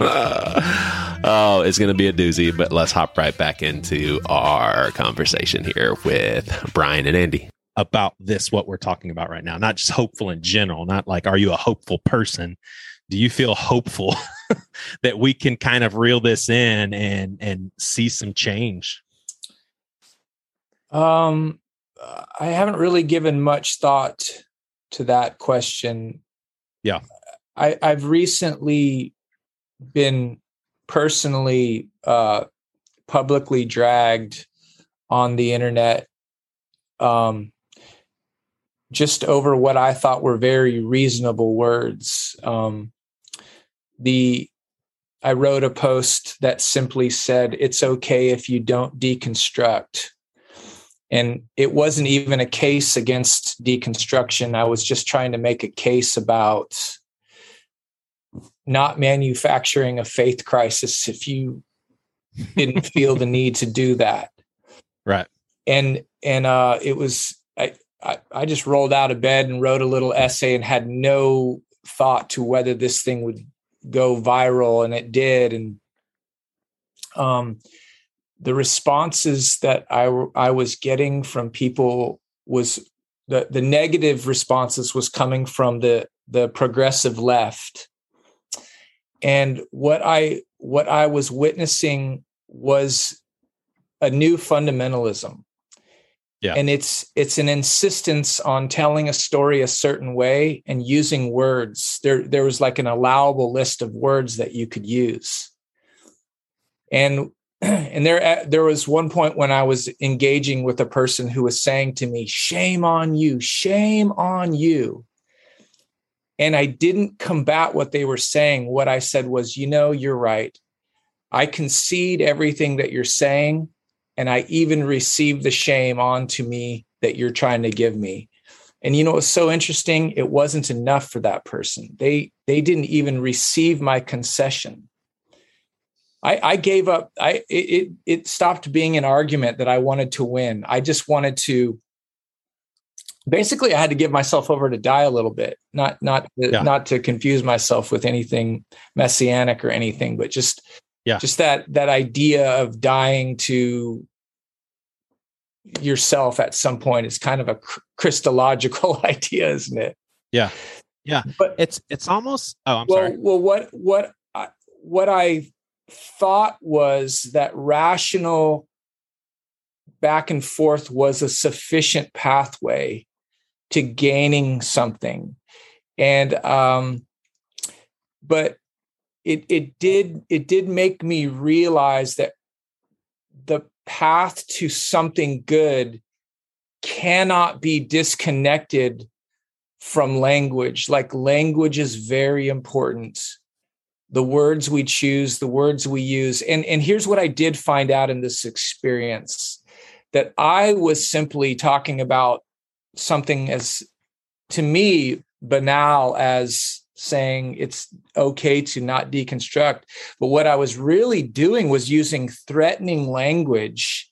oh, it's going to be a doozy. But let's hop right back into our conversation here with Brian and Andy about this what we're talking about right now not just hopeful in general not like are you a hopeful person? Do you feel hopeful that we can kind of reel this in and and see some change? Um i haven't really given much thought to that question. Yeah. I i've recently been personally uh publicly dragged on the internet um just over what I thought were very reasonable words. Um, the I wrote a post that simply said, It's okay if you don't deconstruct. And it wasn't even a case against deconstruction. I was just trying to make a case about not manufacturing a faith crisis if you didn't feel the need to do that. Right. And and uh it was I, just rolled out of bed and wrote a little essay and had no thought to whether this thing would go viral and it did. And um the responses that I I was getting from people was the the negative responses was coming from the the progressive left. And what I what I was witnessing was a new fundamentalism yeah. And it's it's an insistence on telling a story a certain way and using words. There there was like an allowable list of words that you could use. And and there uh, there was one point when I was engaging with a person who was saying to me, "Shame on you. Shame on you." And I didn't combat what they were saying. What I said was, "You know, you're right. I concede everything that you're saying." And I even received the shame onto me that you're trying to give me. And you know, it's so interesting. It wasn't enough for that person. They they didn't even receive my concession. I, I gave up. I it it stopped being an argument that I wanted to win. I just wanted to. Basically, I had to give myself over to die a little bit, not not yeah. not to confuse myself with anything messianic or anything, but just yeah just that that idea of dying to yourself at some point. Is kind of a christological idea isn't it? Yeah. Yeah. But it's it's almost oh i'm well, sorry. well what what I, what i thought was that rational back and forth was a sufficient pathway to gaining something. And um but it it did it did make me realize that the path to something good cannot be disconnected from language. Like language is very important. The words we choose the words we use. And and here's what i did find out in this experience that i was simply talking about something as to me banal as saying it's okay to not deconstruct. But what I was really doing was using threatening language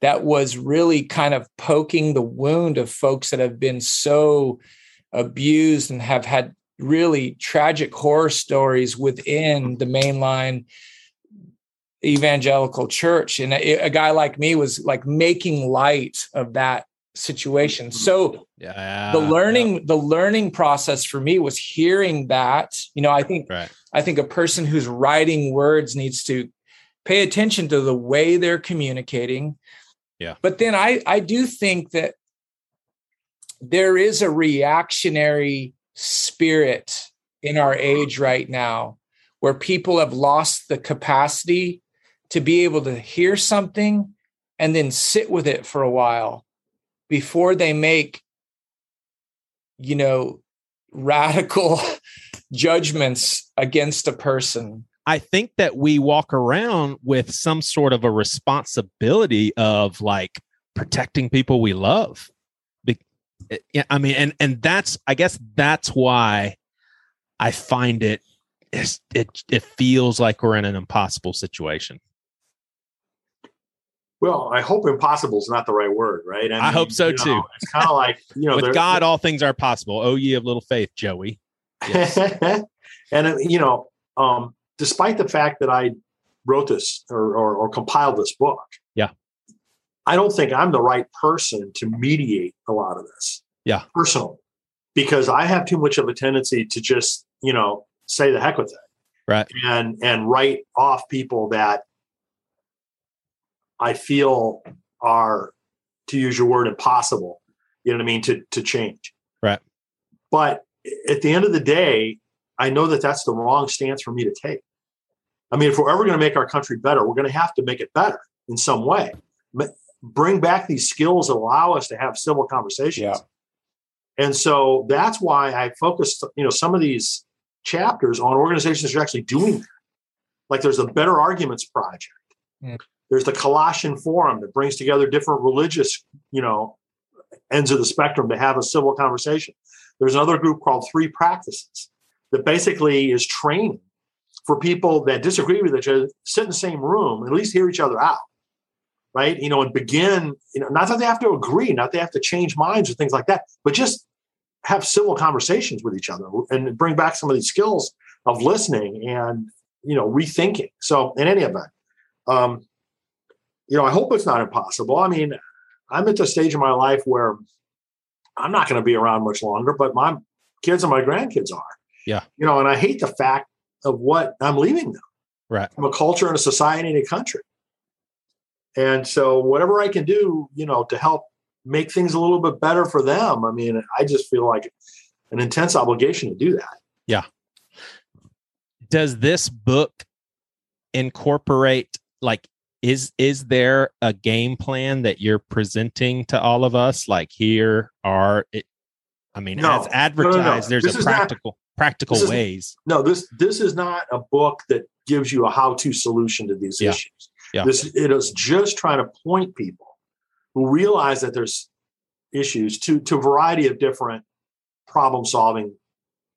that was really kind of poking the wound of folks that have been so abused and have had really tragic horror stories within the mainline evangelical church and a, a, guy like me was like making light of that situation. Mm-hmm. So yeah the learning the learning process for me was hearing that you know i think right. i think a person who's writing words needs to pay attention to the way they're communicating. Yeah. But then i i do think that there is a reactionary spirit in our age right now where people have lost the capacity to be able to hear something and then sit with it for a while before they make you know radical judgments against a person. I think that we walk around with some sort of a responsibility of like protecting people we love. Eh, i mean and and that's i guess that's why i find it it it feels like we're in an impossible situation well, I hope impossible is not the right word, right? I, mean, I hope so you know, too. It's kind of like you know, with God, all things are possible. Oh, ye of little faith, Joey. Yes. and uh, you know, um, despite the fact that I wrote this or, or, or compiled this book, yeah, I don't think I'm the right person to mediate a lot of this. Yeah, personally, because I have too much of a tendency to just you know say the heck with it, right? And and write off people that I feel are, to use your word, impossible. You know what I mean? To to change. Right. But at the end of the day, I know that that's the wrong stance for me to take. I mean, if we're ever going to make our country better, we're going to have to make it better in some way. But bring back these skills that allow us to have civil conversations. Yeah. And so that's why I focused, you know, some of these chapters on organizations that are actually doing that. Like there's the Better Arguments Project. Mm. There's the Colossian Forum that brings together different religious, you know, ends of the spectrum to have a civil conversation. There's another group called Three Practices that basically is training for people that disagree with each other, sit in the same room, at least hear each other out, right? You know, and begin, you know, not that they have to agree, not they have to change minds or things like that, but just have civil conversations with each other and bring back some of these skills of listening and, you know, rethinking. So, in any event, um, you know, I hope it's not impossible. I mean, I'm at the stage in my life where I'm not going to be around much longer, but my kids and my grandkids are. Yeah. You know, and I hate the fact of what I'm leaving them Right. from a culture and a society and a country. And so whatever I can do, you know, to help make things a little bit better for them, I mean, I just feel like an intense obligation to do that. Yeah. Does this book incorporate like is is there a game plan that you're presenting to all of us like here are it I mean No. as advertised No, no, there's This a is not- practical practical is- ways. No, this this is not a book that gives you a how-to solution to these Yeah. issues. Yeah. This it is just trying to point people who realize that there's issues to to a variety of different problem-solving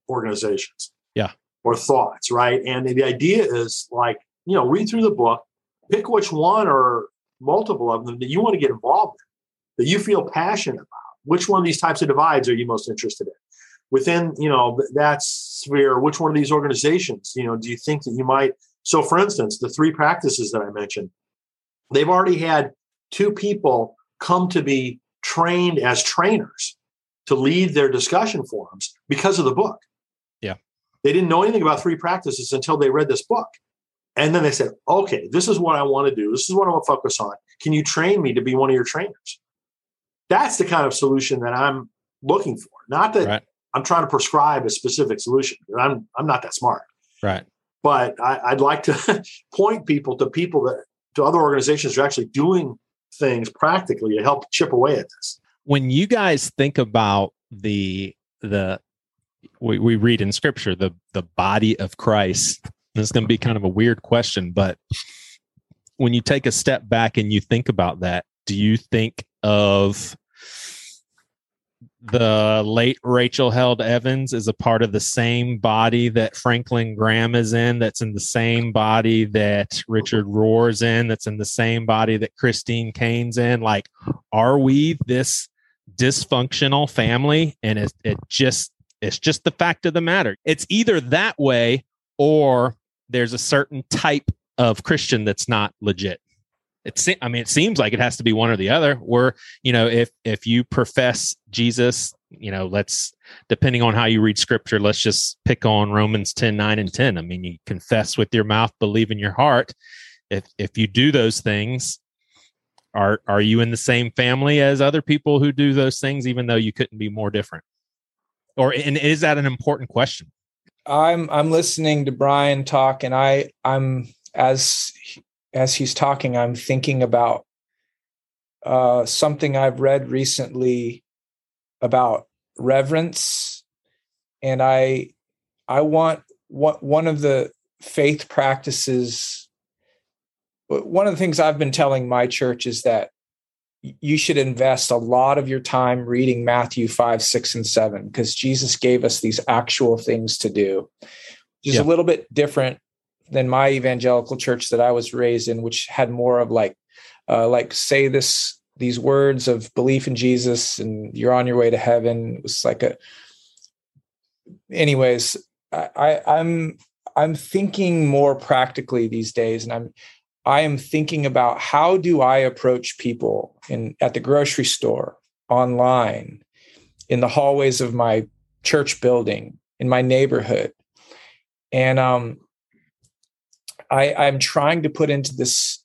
organizations. Yeah. Or thoughts, right? And the idea is like, you know, read through the book, pick which one or multiple of them that you want to get involved in, that you feel passionate about. Which one of these types of divides are you most interested in? within you know that sphere which one of these organizations you know do you think that you might so for instance the three practices that i mentioned they've already had two people come to be trained as trainers to lead their discussion forums because of the book Yeah. they didn't know anything about three practices until they read this book and then they said okay this is what i want to do this is what i want to focus on can you train me to be one of your trainers that's the kind of solution that i'm looking for not that Right. I'm trying to prescribe a specific solution. I'm I'm not that smart, Right. but I, I'd like to point people to people that to other organizations who are actually doing things practically to help chip away at this. when you guys think about the the we, we read in scripture the the body of christ this is going to be kind of a weird question but when you take a step back and you think about that do you think of the late Rachel Held Evans is a part of the same body that Franklin Graham is in, that's in the same body that Richard Rohr's in, that's in the same body that Christine Caine's in. Like, are we this dysfunctional family? And it, it just it's just the fact of the matter. It's either that way or there's a certain type of Christian that's not legit. It se- I mean, it seems like it has to be one or the other. Where you know, if if you profess Jesus, you know, let's depending on how you read Scripture, let's just pick on Romans 10, 9, and ten. I mean, you confess with your mouth, believe in your heart. If if you do those things, are are you in the same family as other people who do those things, even though you couldn't be more different? Or and is that an important question? I'm I'm listening to Brian talk, and I I'm as as he's talking, I'm thinking about uh, something I've read recently about reverence, and I I want what one of the faith practices. One of the things I've been telling my church is that you should invest a lot of your time reading Matthew 5, 6, and 7, because Jesus gave us these actual things to do. Just Yeah. a little bit different than my evangelical church that I was raised in, which had more of like, uh, like say this these words of belief in Jesus and you're on your way to heaven. It was like a. Anyways, I, I I'm I'm thinking more practically these days, and I'm I am thinking about how do I approach people in at the grocery store, online, in the hallways of my church building, in my neighborhood, and um, I, I'm trying to put into this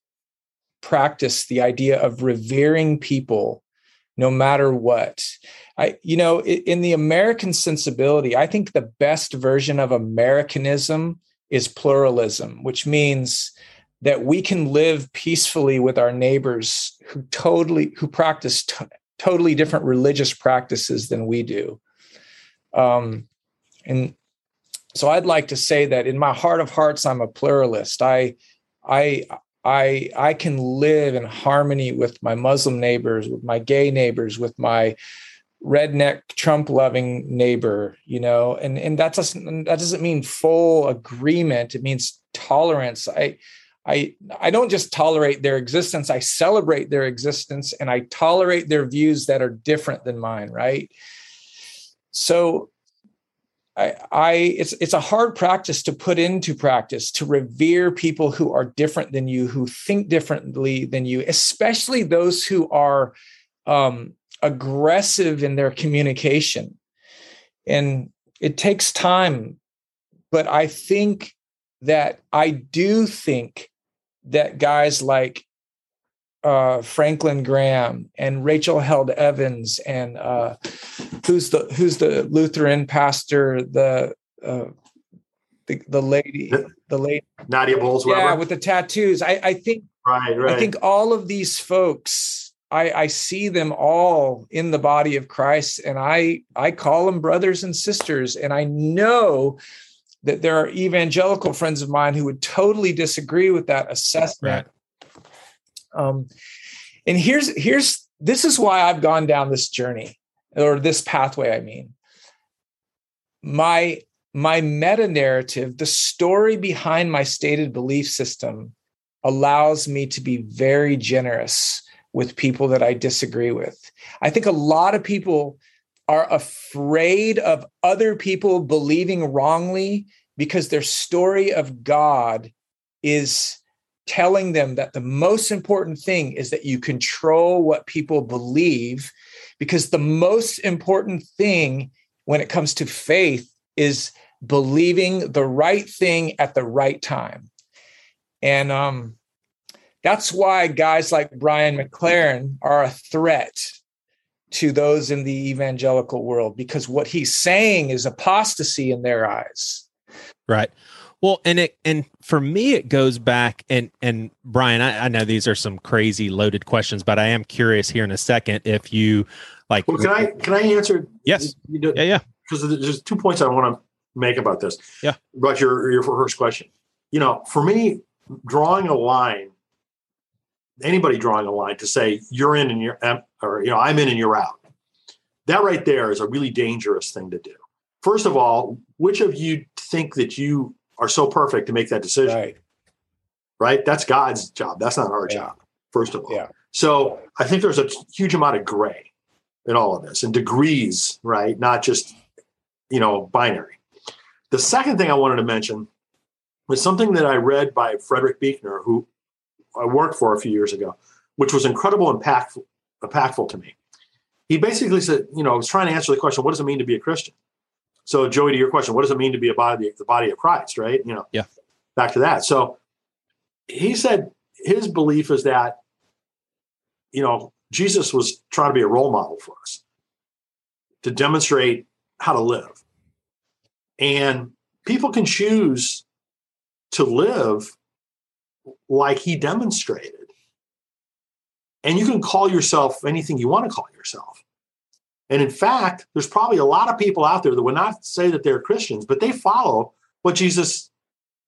practice the idea of revering people no matter what. I, you know, in the American sensibility, I think the best version of Americanism is pluralism, which means that we can live peacefully with our neighbors who totally who practice t- totally different religious practices than we do. Um, and so I'd like to say that in my heart of hearts, I'm a pluralist. I, I, I, I can live in harmony with my Muslim neighbors, with my gay neighbors, with my redneck Trump loving neighbor, you know, and and that doesn't that doesn't mean full agreement. It means tolerance. I I I don't just tolerate their existence, I celebrate their existence and I tolerate their views that are different than mine, right? So I, I it's it's a hard practice to put into practice to revere people who are different than you, who think differently than you, especially those who are um, aggressive in their communication. And it takes time, but I think that I do think that guys like uh, Franklin Graham and Rachel Held Evans and uh, who's the who's the Lutheran pastor the uh, the, the lady the lady Nadia Bolz yeah with the tattoos. I, I think right right. I think all of these folks I, I see them all in the body of Christ and I I call them brothers and sisters and I know that there are evangelical friends of mine who would totally disagree with that assessment. Um, and here's here's this is why I've gone down this journey or this pathway. I mean, my my meta narrative, the story behind my stated belief system, allows me to be very generous with people that I disagree with. I think a lot of people are afraid of other people believing wrongly because their story of God is telling them that the most important thing is that you control what people believe because the most important thing when it comes to faith is believing the right thing at the right time. And um, that's why guys like brian mclaren are a threat to those in the evangelical world because what he's saying is apostasy in their eyes Right. Well, and it and for me it goes back and and Brian, I, I know these are some crazy loaded questions, but I am curious here in a second if you like. Well, can I can I answer? Yes. You Yeah, yeah. Because there's two points I want to make about this. Yeah. About your your first question. You know, for me, drawing a line, anybody drawing a line to say you're in and you're um, or you know I'm in and you're out. That right there is a really dangerous thing to do. First of all, which of you think that you are so perfect to make that decision? right right? That's God's job. That's not our Yeah. job, first of all. Yeah. So I think there's a huge amount of gray in all of this and degrees, right? Not just, you know, binary. The second thing I wanted to mention was something that I read by Frederick Buechner, who I worked for a few years ago, which was incredible impactful, impactful to me. He basically said, you know, I was trying to answer the question, what does it mean to be a Christian? So, Joey, to your question, what does it mean to be a body, the body of Christ, right? You know, Yeah. back to that. So he said his belief is that, you know, Jesus was trying to be a role model for us to demonstrate how to live. And people can choose to live like he demonstrated. And you can call yourself anything you want to call yourself. And in fact, there's probably a lot of people out there that would not say that they're Christians, but they follow what Jesus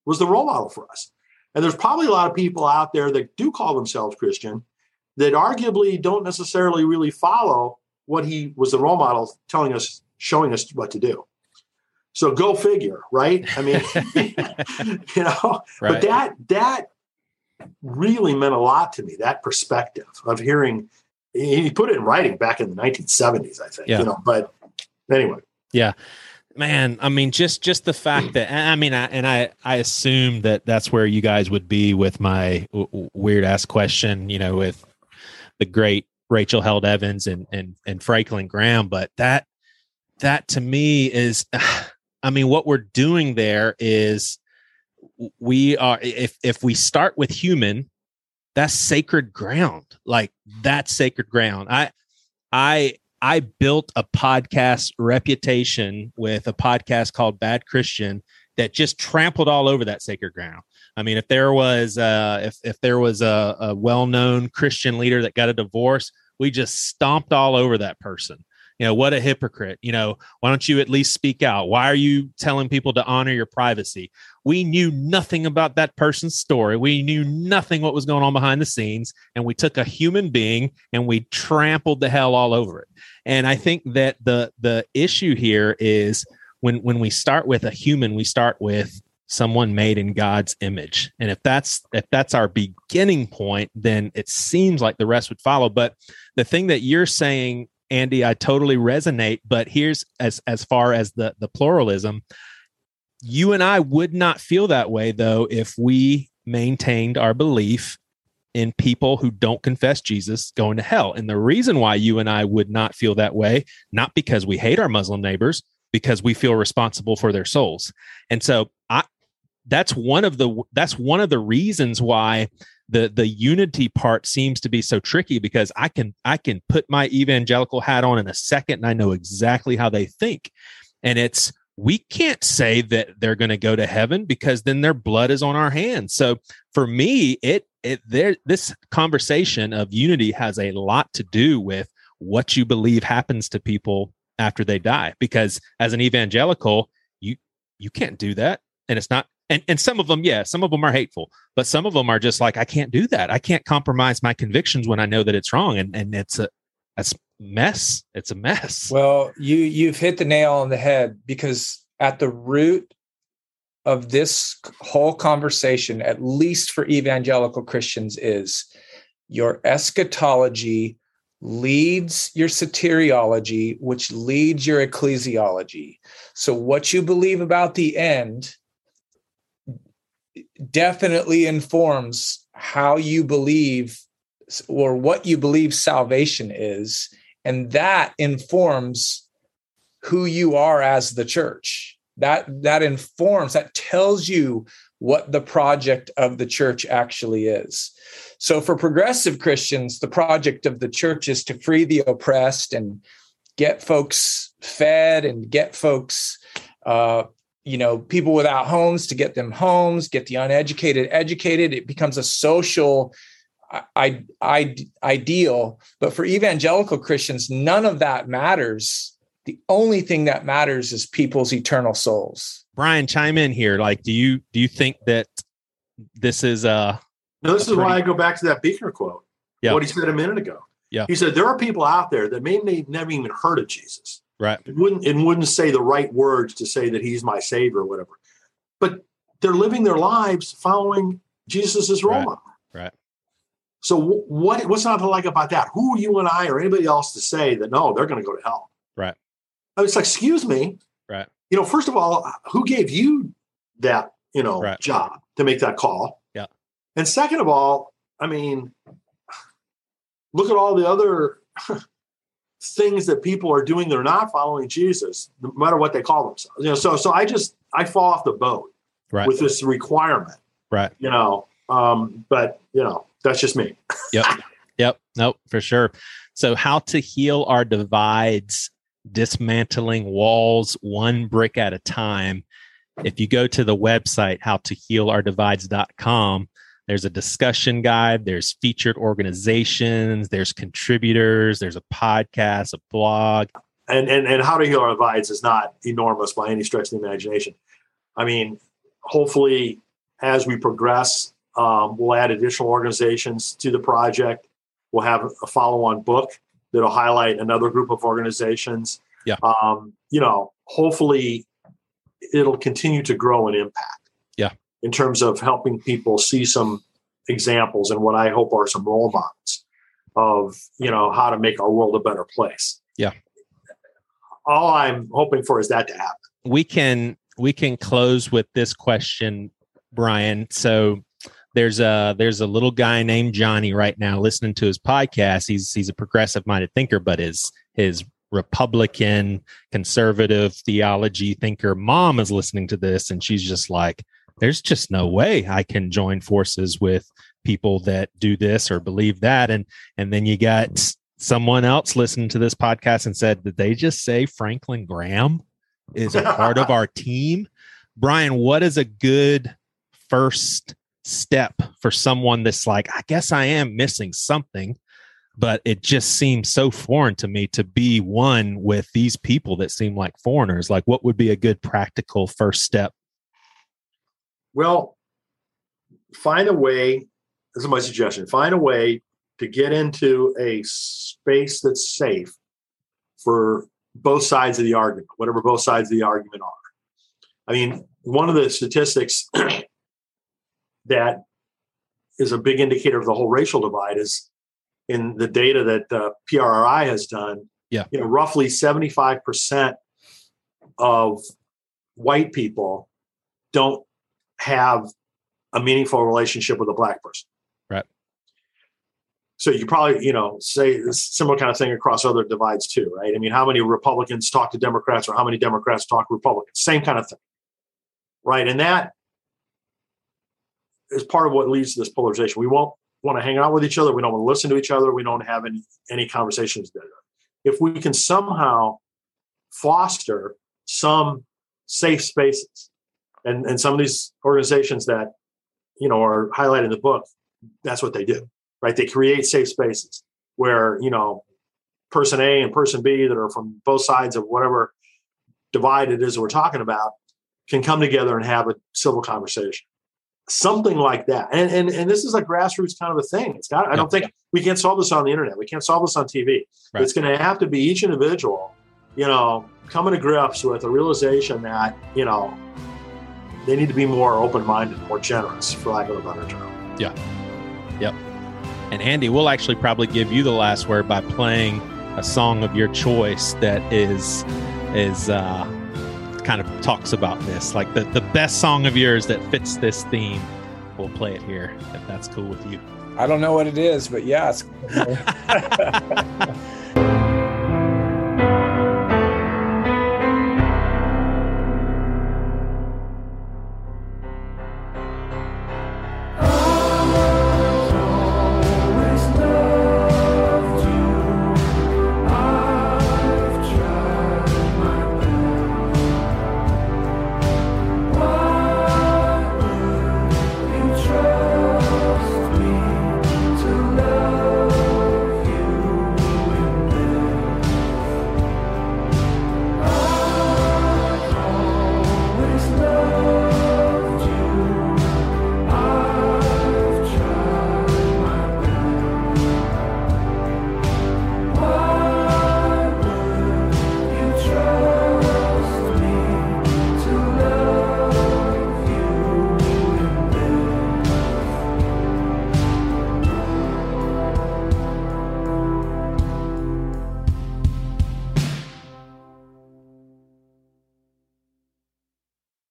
was the role model for us. And there's probably a lot of people out there that do call themselves Christian that arguably don't necessarily really follow what he was the role model telling us, showing us what to do. So go figure, right? I mean, you know, Right. but that that really meant a lot to me, that perspective of hearing he put it in writing back in the 1970s, I think. Yeah. You know, but anyway. Yeah man i mean just just the fact that i mean I, and i i assume that that's where you guys would be with my w- weird ass question you know with the great rachel held evans and and and franklin graham but that that to me is i mean what we're doing there is we are if if we start with human that's sacred ground like that sacred ground i i I built a podcast reputation with a podcast called Bad Christian that just trampled all over that sacred ground. I mean, if there was uh, if if there was a, a well known Christian leader that got a divorce, we just stomped all over that person. You know what a hypocrite you know why don't you at least speak out why are you telling people to honor your privacy we knew nothing about that person's story we knew nothing what was going on behind the scenes and we took a human being and we trampled the hell all over it and i think that the the issue here is when when we start with a human we start with someone made in God's image. And if that's if that's our beginning point, then it seems like the rest would follow. But the thing that you're saying, Andy, I totally resonate. But here's as as far as the the pluralism, you and I would not feel that way though if we maintained our belief in people who don't confess Jesus going to hell. And the reason why you and I would not feel that way, not because we hate our Muslim neighbors, because we feel responsible for their souls. And so I that's one of the that's one of the reasons why the the unity part seems to be so tricky because I can I can put my evangelical hat on in a second and I know exactly how they think. And it's we can't say that they're going to go to heaven because then their blood is on our hands. So for me, it it there this conversation of unity has a lot to do with what you believe happens to people after they die because as an evangelical, you you can't do that and it's not and and some of them yeah some of them are hateful but some of them are just like i can't do that. I can't compromise my convictions when i know that it's wrong and and it's a it's mess. It's a mess. Well, you you've hit the nail on the head because at the root of this whole conversation, at least for evangelical Christians, is your eschatology leads your soteriology, which leads your ecclesiology. So, what you believe about the end definitely informs how you believe or what you believe salvation is. And that informs who you are as the church. That that informs, that tells you what the project of the church actually is. So for progressive Christians, the project of the church is to free the oppressed and get folks fed and get folks uh, you know people without homes to get them homes get the uneducated educated it becomes a social I, I, ideal but for evangelical christians none of that matters the only thing that matters is people's eternal souls brian chime in here like do you do you think that this is uh No, this a is why I go back to that Buechner quote. Yeah. What he said a minute ago. Yeah. He said there are people out there that may may never even heard of Jesus. Right It wouldn't and wouldn't say the right words to say that he's my savior or whatever. But they're living their lives following Jesus' role Right. model. Right. So what what's not to like about that? Who are you and I or anybody else to say that no, they're going to go to hell? Right. I it's like, excuse me. Right. You know, first of all, who gave you that you know Right. job to make that call? Yeah. And second of all, I mean, look at all the other things that people are doing. They're not following Jesus, no matter what they call themselves. You know, so so I just I fall off the boat Right. with this requirement. Right. You know, um, but you know, that's just me. Yep. Yep. Nope, for sure. So, how to heal our divides, dismantling walls one brick at a time. If you go to the website, howtohealourdivides.com, there's a discussion guide, there's featured organizations, there's contributors, there's a podcast, a blog. and and and how to heal our divides is not enormous by any stretch of the imagination. I mean, hopefully, as we progress, um, we'll add additional organizations to the project. We'll have a follow-on book that'll highlight another group of organizations. Yeah. Um, you know, hopefully, it'll continue to grow in impact. In terms of helping people see some examples and what I hope are some role models of you know how to make our world a better place Yeah. all I'm hoping for is that to happen. we can we can close with this question brian so there's a there's a little guy named johnny right now listening to his podcast he's he's a progressive minded thinker but his his republican conservative theology thinker mom is listening to this and she's just like there's just no way i can join forces with people that do this or believe that and and then you got someone else listening to this podcast and said did they just say franklin graham is a part of our team. Brian, what is a good first step for someone that's like, I guess I am missing something, but it just seems so foreign to me to be one with these people that seem like foreigners. Like, what would be a good practical first step? Well, find a way. This is my suggestion. Find a way to get into a space that's safe for both sides of the argument, whatever both sides of the argument are. I mean, one of the statistics that is a big indicator of the whole racial divide is in the data that uh, PRRI has done. Yeah. You know, roughly 75% of white people don't have a meaningful relationship with a black person. Right. So you probably, you know, say similar kind of thing across other divides too, right? I mean, how many Republicans talk to Democrats or how many Democrats talk to Republicans? Same kind of thing. Right. And that is part of what leads to this polarization. We won't want to hang out with each other. We don't want to listen to each other. We don't have any any conversations there. If we can somehow foster some safe spaces, and and some of these organizations that you know are highlighted in the book, that's what they do, right? They create safe spaces where you know person A and person B that are from both sides of whatever divide it is we're talking about can come together and have a civil conversation something like that. And, and and this is a grassroots kind of a thing. It's got. I don't think we can't solve this on the internet. We can't solve this on TV. Right. It's going to have to be each individual, you know, coming to grips with a realization that you know they need to be more open minded, more generous, for lack of a better term. Yeah. Yep. And Andy, we'll actually probably give you the last word by playing a song of your choice that is is uh kind of talks about this. Like the, the best song of yours that fits this theme. We'll play it here if that's cool with you. I don't know what it is, but yeah, it's